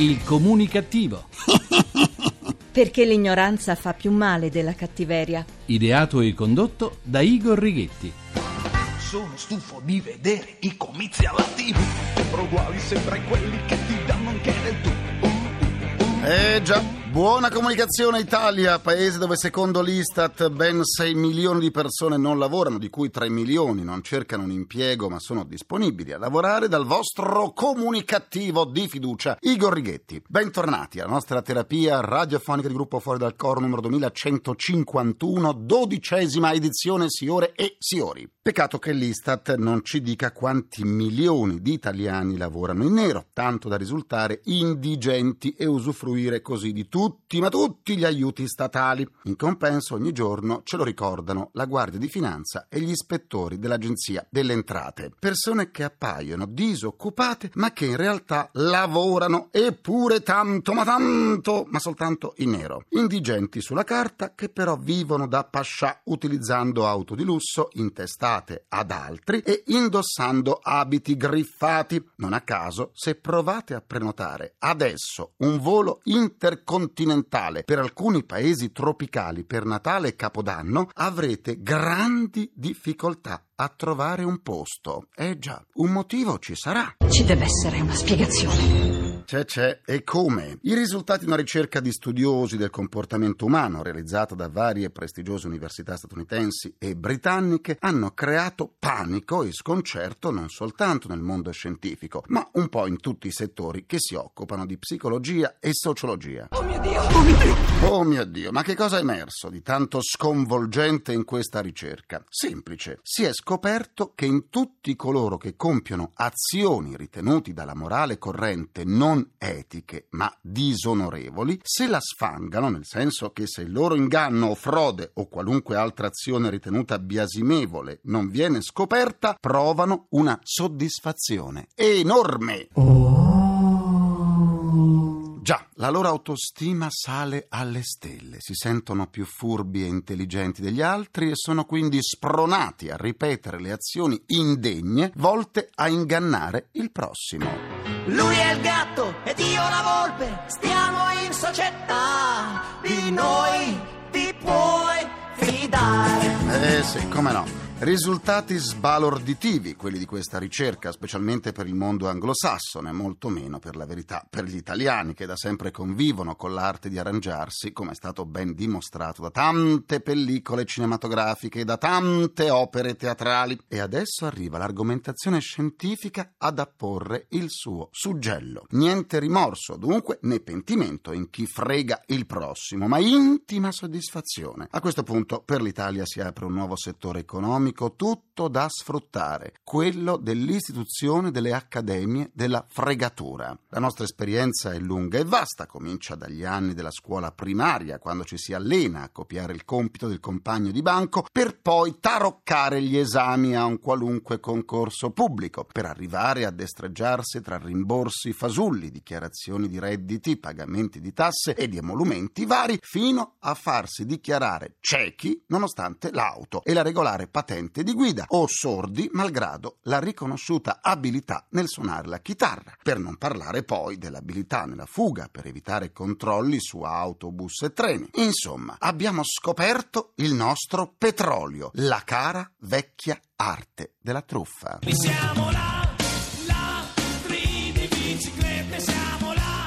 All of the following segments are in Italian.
Il comunicativo. Perché l'ignoranza fa più male della cattiveria. Ideato e condotto da Igor Righetti. Sono stufo di vedere i comizi alla TV, sempre uguali, sempre quelli che ti danno anche del tu. Eh già, buona comunicazione Italia, paese dove secondo l'Istat ben 6 milioni di persone non lavorano, di cui 3 milioni non cercano un impiego ma sono disponibili a lavorare dal vostro comunicativo di fiducia, Igor Righetti. Bentornati alla nostra terapia radiofonica di gruppo Fuori dal Coro numero 2151, dodicesima edizione Siore e Siori. Peccato che l'Istat non ci dica quanti milioni di italiani lavorano in nero, tanto da risultare indigenti e usufruire così di tutti, ma tutti gli aiuti statali. In compenso ogni giorno ce lo ricordano la Guardia di Finanza e gli ispettori dell'Agenzia delle Entrate. Persone che appaiono disoccupate, ma che in realtà lavorano eppure tanto, ma tanto, ma soltanto in nero. Indigenti sulla carta che però vivono da pascià utilizzando auto di lusso intestate ad altri e indossando abiti griffati. Non a caso, se provate a prenotare adesso un volo intercontinentale per alcuni paesi tropicali per Natale e Capodanno, avrete grandi difficoltà a trovare un posto. Eh già, un motivo ci sarà. Ci deve essere una spiegazione. C'è, c'è. E come? I risultati di una ricerca di studiosi del comportamento umano realizzata da varie prestigiose università statunitensi e britanniche hanno creato panico e sconcerto non soltanto nel mondo scientifico, ma un po' in tutti i settori che si occupano di psicologia e sociologia. Oh mio Dio! Oh mio Dio! Oh mio Dio, ma che cosa è emerso di tanto sconvolgente in questa ricerca? Semplice. Si è scoperto che in tutti coloro che compiono azioni ritenuti dalla morale corrente non etiche ma disonorevoli, se la sfangano, nel senso che se il loro inganno o frode o qualunque altra azione ritenuta biasimevole non viene scoperta, provano una soddisfazione enorme. Già, la loro autostima sale alle stelle, si sentono più furbi e intelligenti degli altri e sono quindi spronati a ripetere le azioni indegne volte a ingannare il prossimo. Lui è il gatto ed io la volpe, stiamo in società, di noi ti puoi fidare. Eh sì, come no. Risultati sbalorditivi quelli di questa ricerca, specialmente per il mondo anglosassone, molto meno per la verità per gli italiani che da sempre convivono con l'arte di arrangiarsi, come è stato ben dimostrato da tante pellicole cinematografiche e da tante opere teatrali. E adesso arriva l'argomentazione scientifica ad apporre il suo suggello. Niente rimorso, dunque, né pentimento in chi frega il prossimo, ma intima soddisfazione. A questo punto per l'Italia si apre un nuovo settore economico economico tutto da sfruttare, quello dell'istituzione delle accademie della fregatura. La nostra esperienza è lunga e vasta, comincia dagli anni della scuola primaria, quando ci si allena a copiare il compito del compagno di banco, per poi taroccare gli esami a un qualunque concorso pubblico, per arrivare a destreggiarsi tra rimborsi fasulli, dichiarazioni di redditi, pagamenti di tasse e di emolumenti vari, fino a farsi dichiarare ciechi nonostante l'auto e la regolare patente patente di guida o sordi malgrado la riconosciuta abilità nel suonare la chitarra, per non parlare poi dell'abilità nella fuga per evitare controlli su autobus e treni. Insomma, abbiamo scoperto il nostro petrolio, la cara vecchia arte della truffa.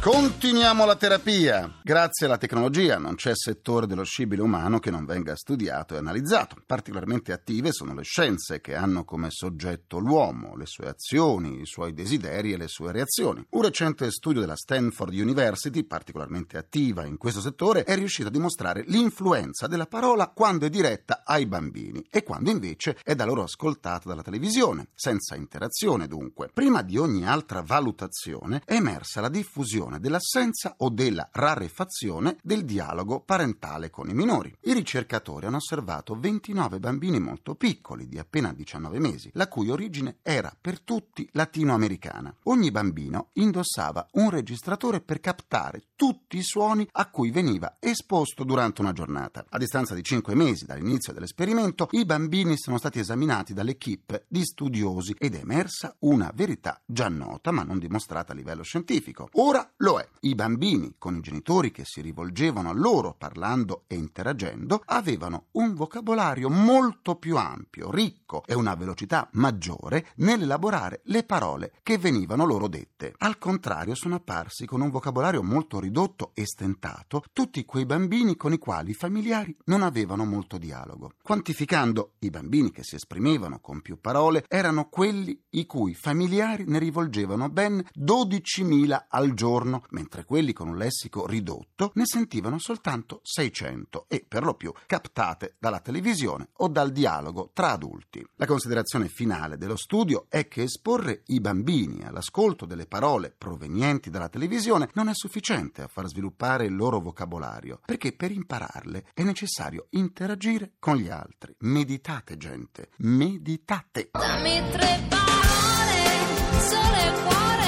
Continuiamo la terapia. Grazie alla tecnologia non c'è settore dello scibile umano che non venga studiato e analizzato. Particolarmente attive sono le scienze che hanno come soggetto l'uomo, le sue azioni, i suoi desideri e le sue reazioni. Un recente studio della Stanford University, particolarmente attiva in questo settore, è riuscito a dimostrare l'influenza della parola quando è diretta ai bambini e quando invece è da loro ascoltata dalla televisione, senza interazione dunque. Prima di ogni altra valutazione è emersa la diffusione dell'assenza o della rarefazione del dialogo parentale con i minori. I ricercatori hanno osservato 29 bambini molto piccoli, di appena 19 mesi, la cui origine era per tutti latinoamericana. Ogni bambino indossava un registratore per captare tutti i suoni a cui veniva esposto durante una giornata. A distanza di 5 mesi dall'inizio dell'esperimento, i bambini sono stati esaminati dall'equipe di studiosi ed è emersa una verità già nota ma non dimostrata a livello scientifico. Ora lo è. I bambini, con i genitori che si rivolgevano a loro parlando e interagendo, avevano un vocabolario molto più ampio, ricco e una velocità maggiore nell'elaborare le parole che venivano loro dette. Al contrario, sono apparsi con un vocabolario molto ridotto e stentato tutti quei bambini con i quali i familiari non avevano molto dialogo. Quantificando, i bambini che si esprimevano con più parole erano quelli i cui familiari ne rivolgevano ben 12.000 al giorno, mentre quelli con un lessico ridotto ne sentivano soltanto 600 e per lo più captate dalla televisione o dal dialogo tra adulti. La considerazione finale dello studio è che esporre i bambini all'ascolto delle parole provenienti dalla televisione non è sufficiente a far sviluppare il loro vocabolario, perché per impararle è necessario interagire con gli altri. Meditate, gente, meditate. Dammi tre parole, sole, cuore.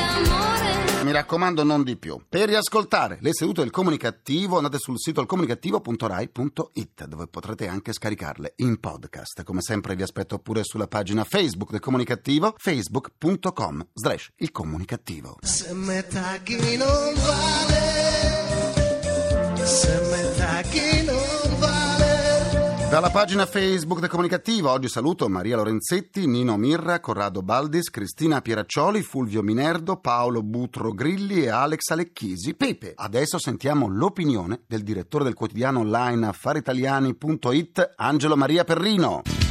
Mi raccomando, non di più. Per riascoltare le sedute del comunicativo andate sul sito ilcomunicativo.rai.it dove potrete anche scaricarle in podcast. Come sempre vi aspetto pure sulla pagina Facebook del comunicativo facebook.com slash il comunicativo. Se metà chi non vale, se Dalla pagina Facebook del Comunicativo oggi saluto Maria Lorenzetti, Nino Mirra, Corrado Baldis, Cristina Pieraccioli, Fulvio Minerdo, Paolo Butro Grilli e Alex Alecchisi. Pepe, adesso sentiamo l'opinione del direttore del quotidiano online affaritaliani.it, Angelo Maria Perrino.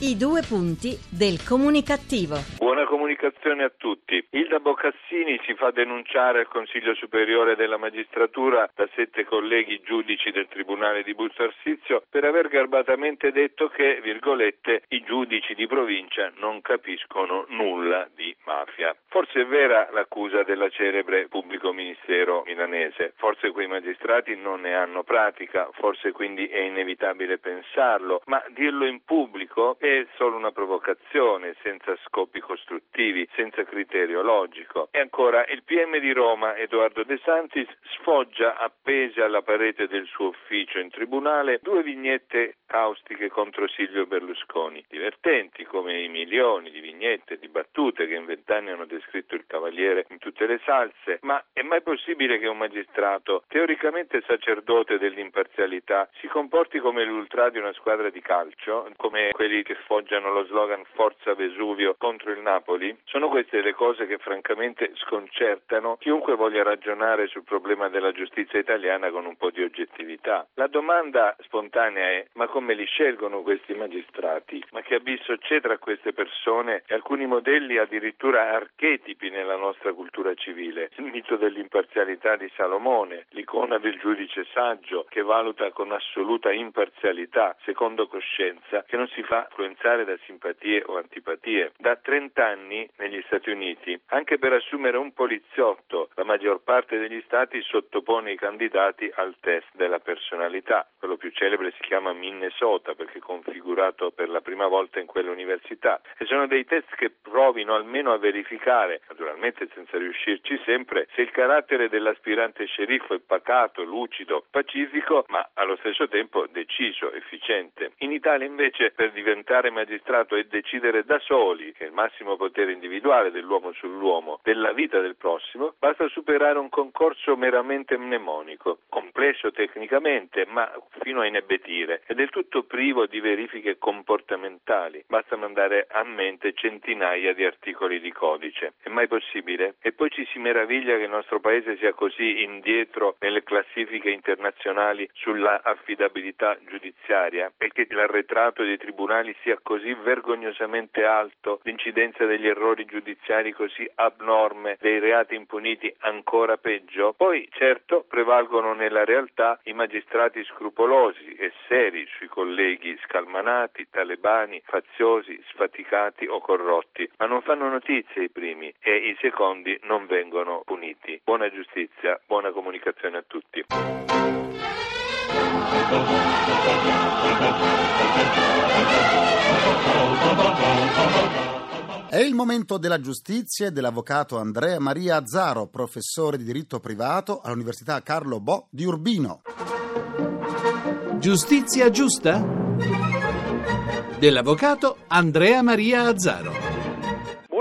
I due punti del comunicativo. Buona comunicazione a tutti. Hilda Boccassini si fa denunciare al Consiglio Superiore della Magistratura da sette colleghi giudici del Tribunale di Busto Arsizio per aver garbatamente detto che, virgolette, i giudici di provincia non capiscono nulla di mafia. Forse è vera l'accusa della celebre pubblico ministero milanese, forse quei magistrati non ne hanno pratica, forse quindi è inevitabile pensarlo, ma dirlo in pubblico è solo una provocazione, senza scopi costruttivi, senza criterio logico. E ancora, il PM di Roma, Edoardo De Santis, sfoggia appese alla parete del suo ufficio in tribunale due vignette caustiche contro Silvio Berlusconi, divertenti come i milioni di vignette di battute che in vent'anni hanno descritto il Cavaliere in tutte le salse, ma è mai possibile che un magistrato, teoricamente sacerdote dell'imparzialità, si comporti come l'ultra di una squadra di calcio, come quelli che sfoggiano lo slogan Forza Vesuvio contro il Napoli? Sono queste le cose che francamente sconcertano chiunque voglia ragionare sul problema della giustizia italiana con un po' di oggettività. La domanda spontanea è ma come li scelgono questi magistrati? Ma che abisso c'è tra queste persone e alcuni modelli addirittura archetipi nella nostra cultura civile? Il mito dell'imparzialità di Salomone, l'icona del giudice saggio che valuta con assoluta imparzialità, secondo coscienza, che non si fa influenzare da simpatie o antipatie. Da 30 anni negli Stati Uniti, anche per assumere un poliziotto, la maggior parte degli stati sottopone i candidati al test della personalità. Quello più celebre si chiama Minnesota perché configurato per la prima volta in quell'università e sono dei test che provino almeno a verificare, naturalmente senza riuscirci sempre, se il carattere dell'aspirante sceriffo è pacato, lucido, pacifico, ma allo stesso tempo deciso, efficiente. In Italia invece per diventare magistrato e decidere da soli, che è il massimo potere individuale dell'uomo sull'uomo, della vita del prossimo, basta superare un concorso meramente mnemonico, complesso tecnicamente, ma fino a inebetire, e del tutto privo di verifiche comportamentali. Basta mandare a mente centinaia di articoli di codice. È mai possibile? E poi ci si meraviglia che il nostro paese sia così indietro nelle classifiche internazionali sulla affidabilità giudiziaria e che l'arretrato dei tribunali sia così vergognosamente alto, l'incidenza degli errori giudiziari così abnorme, dei reati impuniti ancora peggio. Poi certo prevalgono nella realtà i magistrati scrupolosi e seri sui colleghi scalmanati, talebani, faziosi, sfaticati o corrotti, ma non fanno notizia i primi e i secondi non vengono puniti. Buona giustizia, buona comunicazione a tutti. È il momento della giustizia e dell'avvocato Andrea Maria Azzaro, professore di diritto privato all'Università Carlo Bo di Urbino. Giustizia giusta? Dell'avvocato Andrea Maria Azzaro.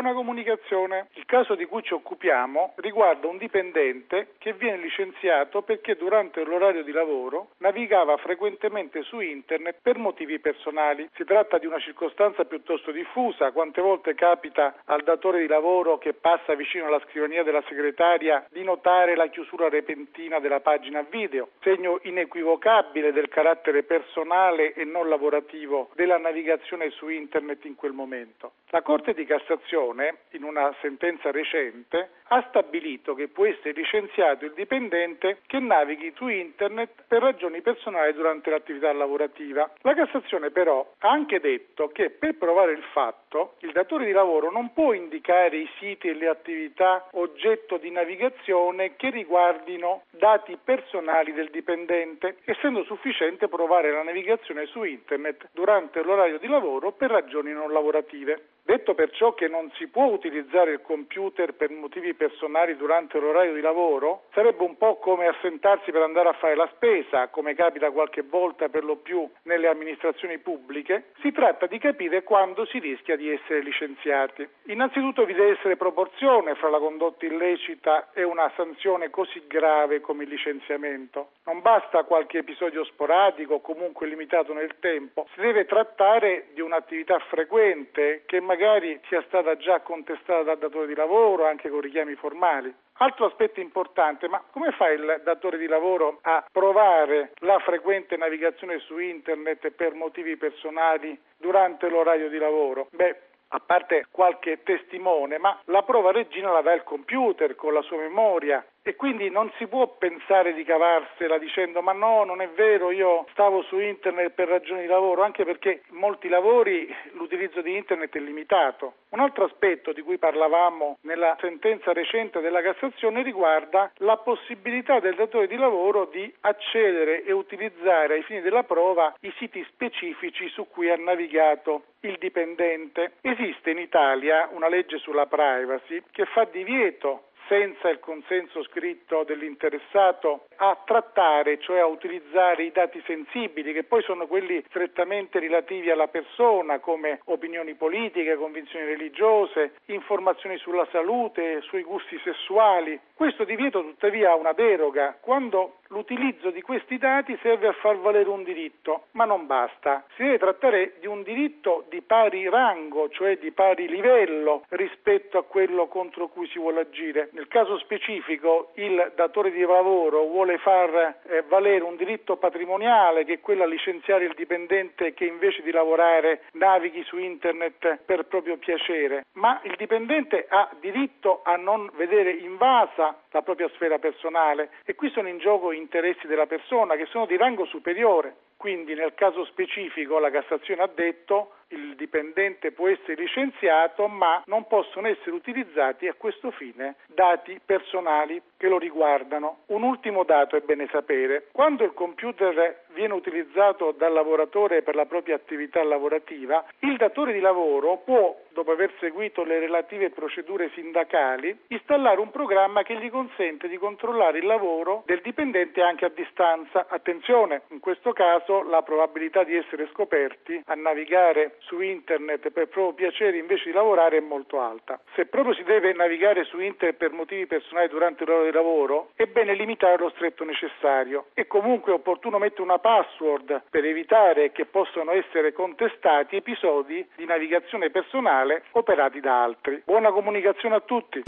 Buona comunicazione. Il caso di cui ci occupiamo riguarda un dipendente che viene licenziato perché durante l'orario di lavoro navigava frequentemente su internet per motivi personali. Si tratta di una circostanza piuttosto diffusa. Quante volte capita al datore di lavoro che passa vicino alla scrivania della segretaria di notare la chiusura repentina della pagina video, segno inequivocabile del carattere personale e non lavorativo della navigazione su internet in quel momento. La Corte di Cassazione, in una sentenza recente, ha stabilito che può essere licenziato il dipendente che navighi su internet per ragioni personali durante l'attività lavorativa. La Cassazione però ha anche detto che per provare il fatto il datore di lavoro non può indicare i siti e le attività oggetto di navigazione che riguardino dati personali del dipendente, essendo sufficiente provare la navigazione su internet durante l'orario di lavoro per ragioni non lavorative. Detto perciò che non si può utilizzare il computer per motivi personali durante l'orario di lavoro, sarebbe un po' come assentarsi per andare a fare la spesa, come capita qualche volta per lo più nelle amministrazioni pubbliche, si tratta di capire quando si rischia di essere licenziati. Innanzitutto vi deve essere proporzione fra la condotta illecita e una sanzione così grave come il licenziamento. Non basta qualche episodio sporadico o comunque limitato nel tempo, si deve trattare di un'attività frequente che magari sia stata già contestata dal datore di lavoro anche con richiami formali. Altro aspetto importante, ma come fa il datore di lavoro a provare la frequente navigazione su internet per motivi personali durante l'orario di lavoro? Beh, a parte qualche testimone, ma la prova regina la dà il computer con la sua memoria e quindi non si può pensare di cavarsela dicendo ma no, non è vero, io stavo su internet per ragioni di lavoro, anche perché in molti lavori l'utilizzo di internet è limitato. Un altro aspetto di cui parlavamo nella sentenza recente della Cassazione riguarda la possibilità del datore di lavoro di accedere e utilizzare ai fini della prova i siti specifici su cui ha navigato il dipendente. Esiste in Italia una legge sulla privacy che fa divieto senza il consenso scritto dell'interessato a trattare, cioè a utilizzare i dati sensibili, che poi sono quelli strettamente relativi alla persona, come opinioni politiche, convinzioni religiose, informazioni sulla salute, sui gusti sessuali. Questo divieto tuttavia ha una deroga quando l'utilizzo di questi dati serve a far valere un diritto, ma non basta. Si deve trattare di un diritto di pari rango, cioè di pari livello rispetto a quello contro cui si vuole agire. Nel caso specifico il datore di lavoro vuole far eh, valere un diritto patrimoniale che è quello a licenziare il dipendente che invece di lavorare navighi su internet per proprio piacere, ma il dipendente ha diritto a non vedere invasa la propria sfera personale e qui sono in gioco interessi della persona che sono di rango superiore. Quindi nel caso specifico la Cassazione ha detto il dipendente può essere licenziato ma non possono essere utilizzati a questo fine dati personali che lo riguardano. Un ultimo dato è bene sapere, quando il computer viene utilizzato dal lavoratore per la propria attività lavorativa, il datore di lavoro può, dopo aver seguito le relative procedure sindacali, installare un programma che gli consente di controllare il lavoro del dipendente anche a distanza. Attenzione, in questo caso la probabilità di essere scoperti a navigare su internet per proprio piacere invece di lavorare è molto alta. Se proprio si deve navigare su internet per motivi personali durante l'ora di lavoro, è bene limitare lo stretto necessario e comunque è opportuno mettere una password per evitare che possano essere contestati episodi di navigazione personale operati da altri. Buona comunicazione a tutti.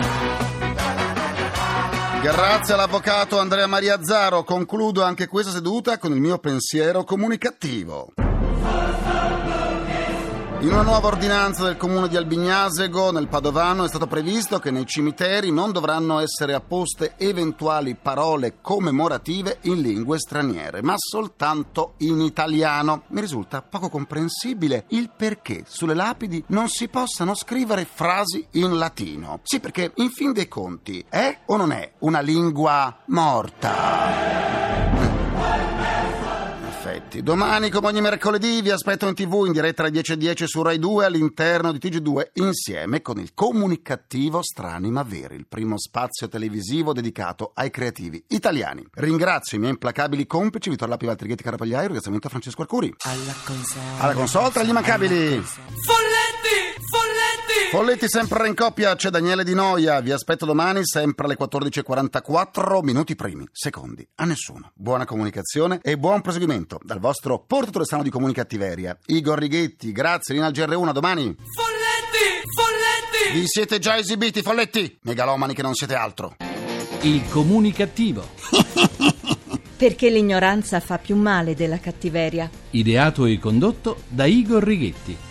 Grazie all'avvocato Andrea Maria Zaro. Concludo anche questa seduta con il mio pensiero comunicativo. In una nuova ordinanza del comune di Albignasego, nel Padovano, è stato previsto che nei cimiteri non dovranno essere apposte eventuali parole commemorative in lingue straniere, ma soltanto in italiano. Mi risulta poco comprensibile il perché sulle lapidi non si possano scrivere frasi in latino. Sì, perché in fin dei conti è o non è una lingua morta? Effetti. Domani, come ogni mercoledì, vi aspetto in tv in diretta alle 10.10 su Rai 2 all'interno di TG2 insieme con il comunicativo Strani ma Veri, il primo spazio televisivo dedicato ai creativi italiani. Ringrazio i miei implacabili complici Vittorio Lapi, Valtrighetti, Carapagliai, ringraziamento a Francesco Arcuri. Alla console. Alla console gli immancabili. Folletti! Folletti! Sempre in coppia, c'è Daniele Di Noia, vi aspetto domani sempre alle 14.44, minuti primi, secondi, a nessuno. Buona comunicazione e buon proseguimento dal vostro portatore strano di comunicattiveria, Igor Righetti, grazie, Lina al GR1, a domani. Folletti! Folletti! Vi siete già esibiti, Folletti? Megalomani che non siete altro. Il comunicativo. Perché l'ignoranza fa più male della cattiveria. Ideato e condotto da Igor Righetti.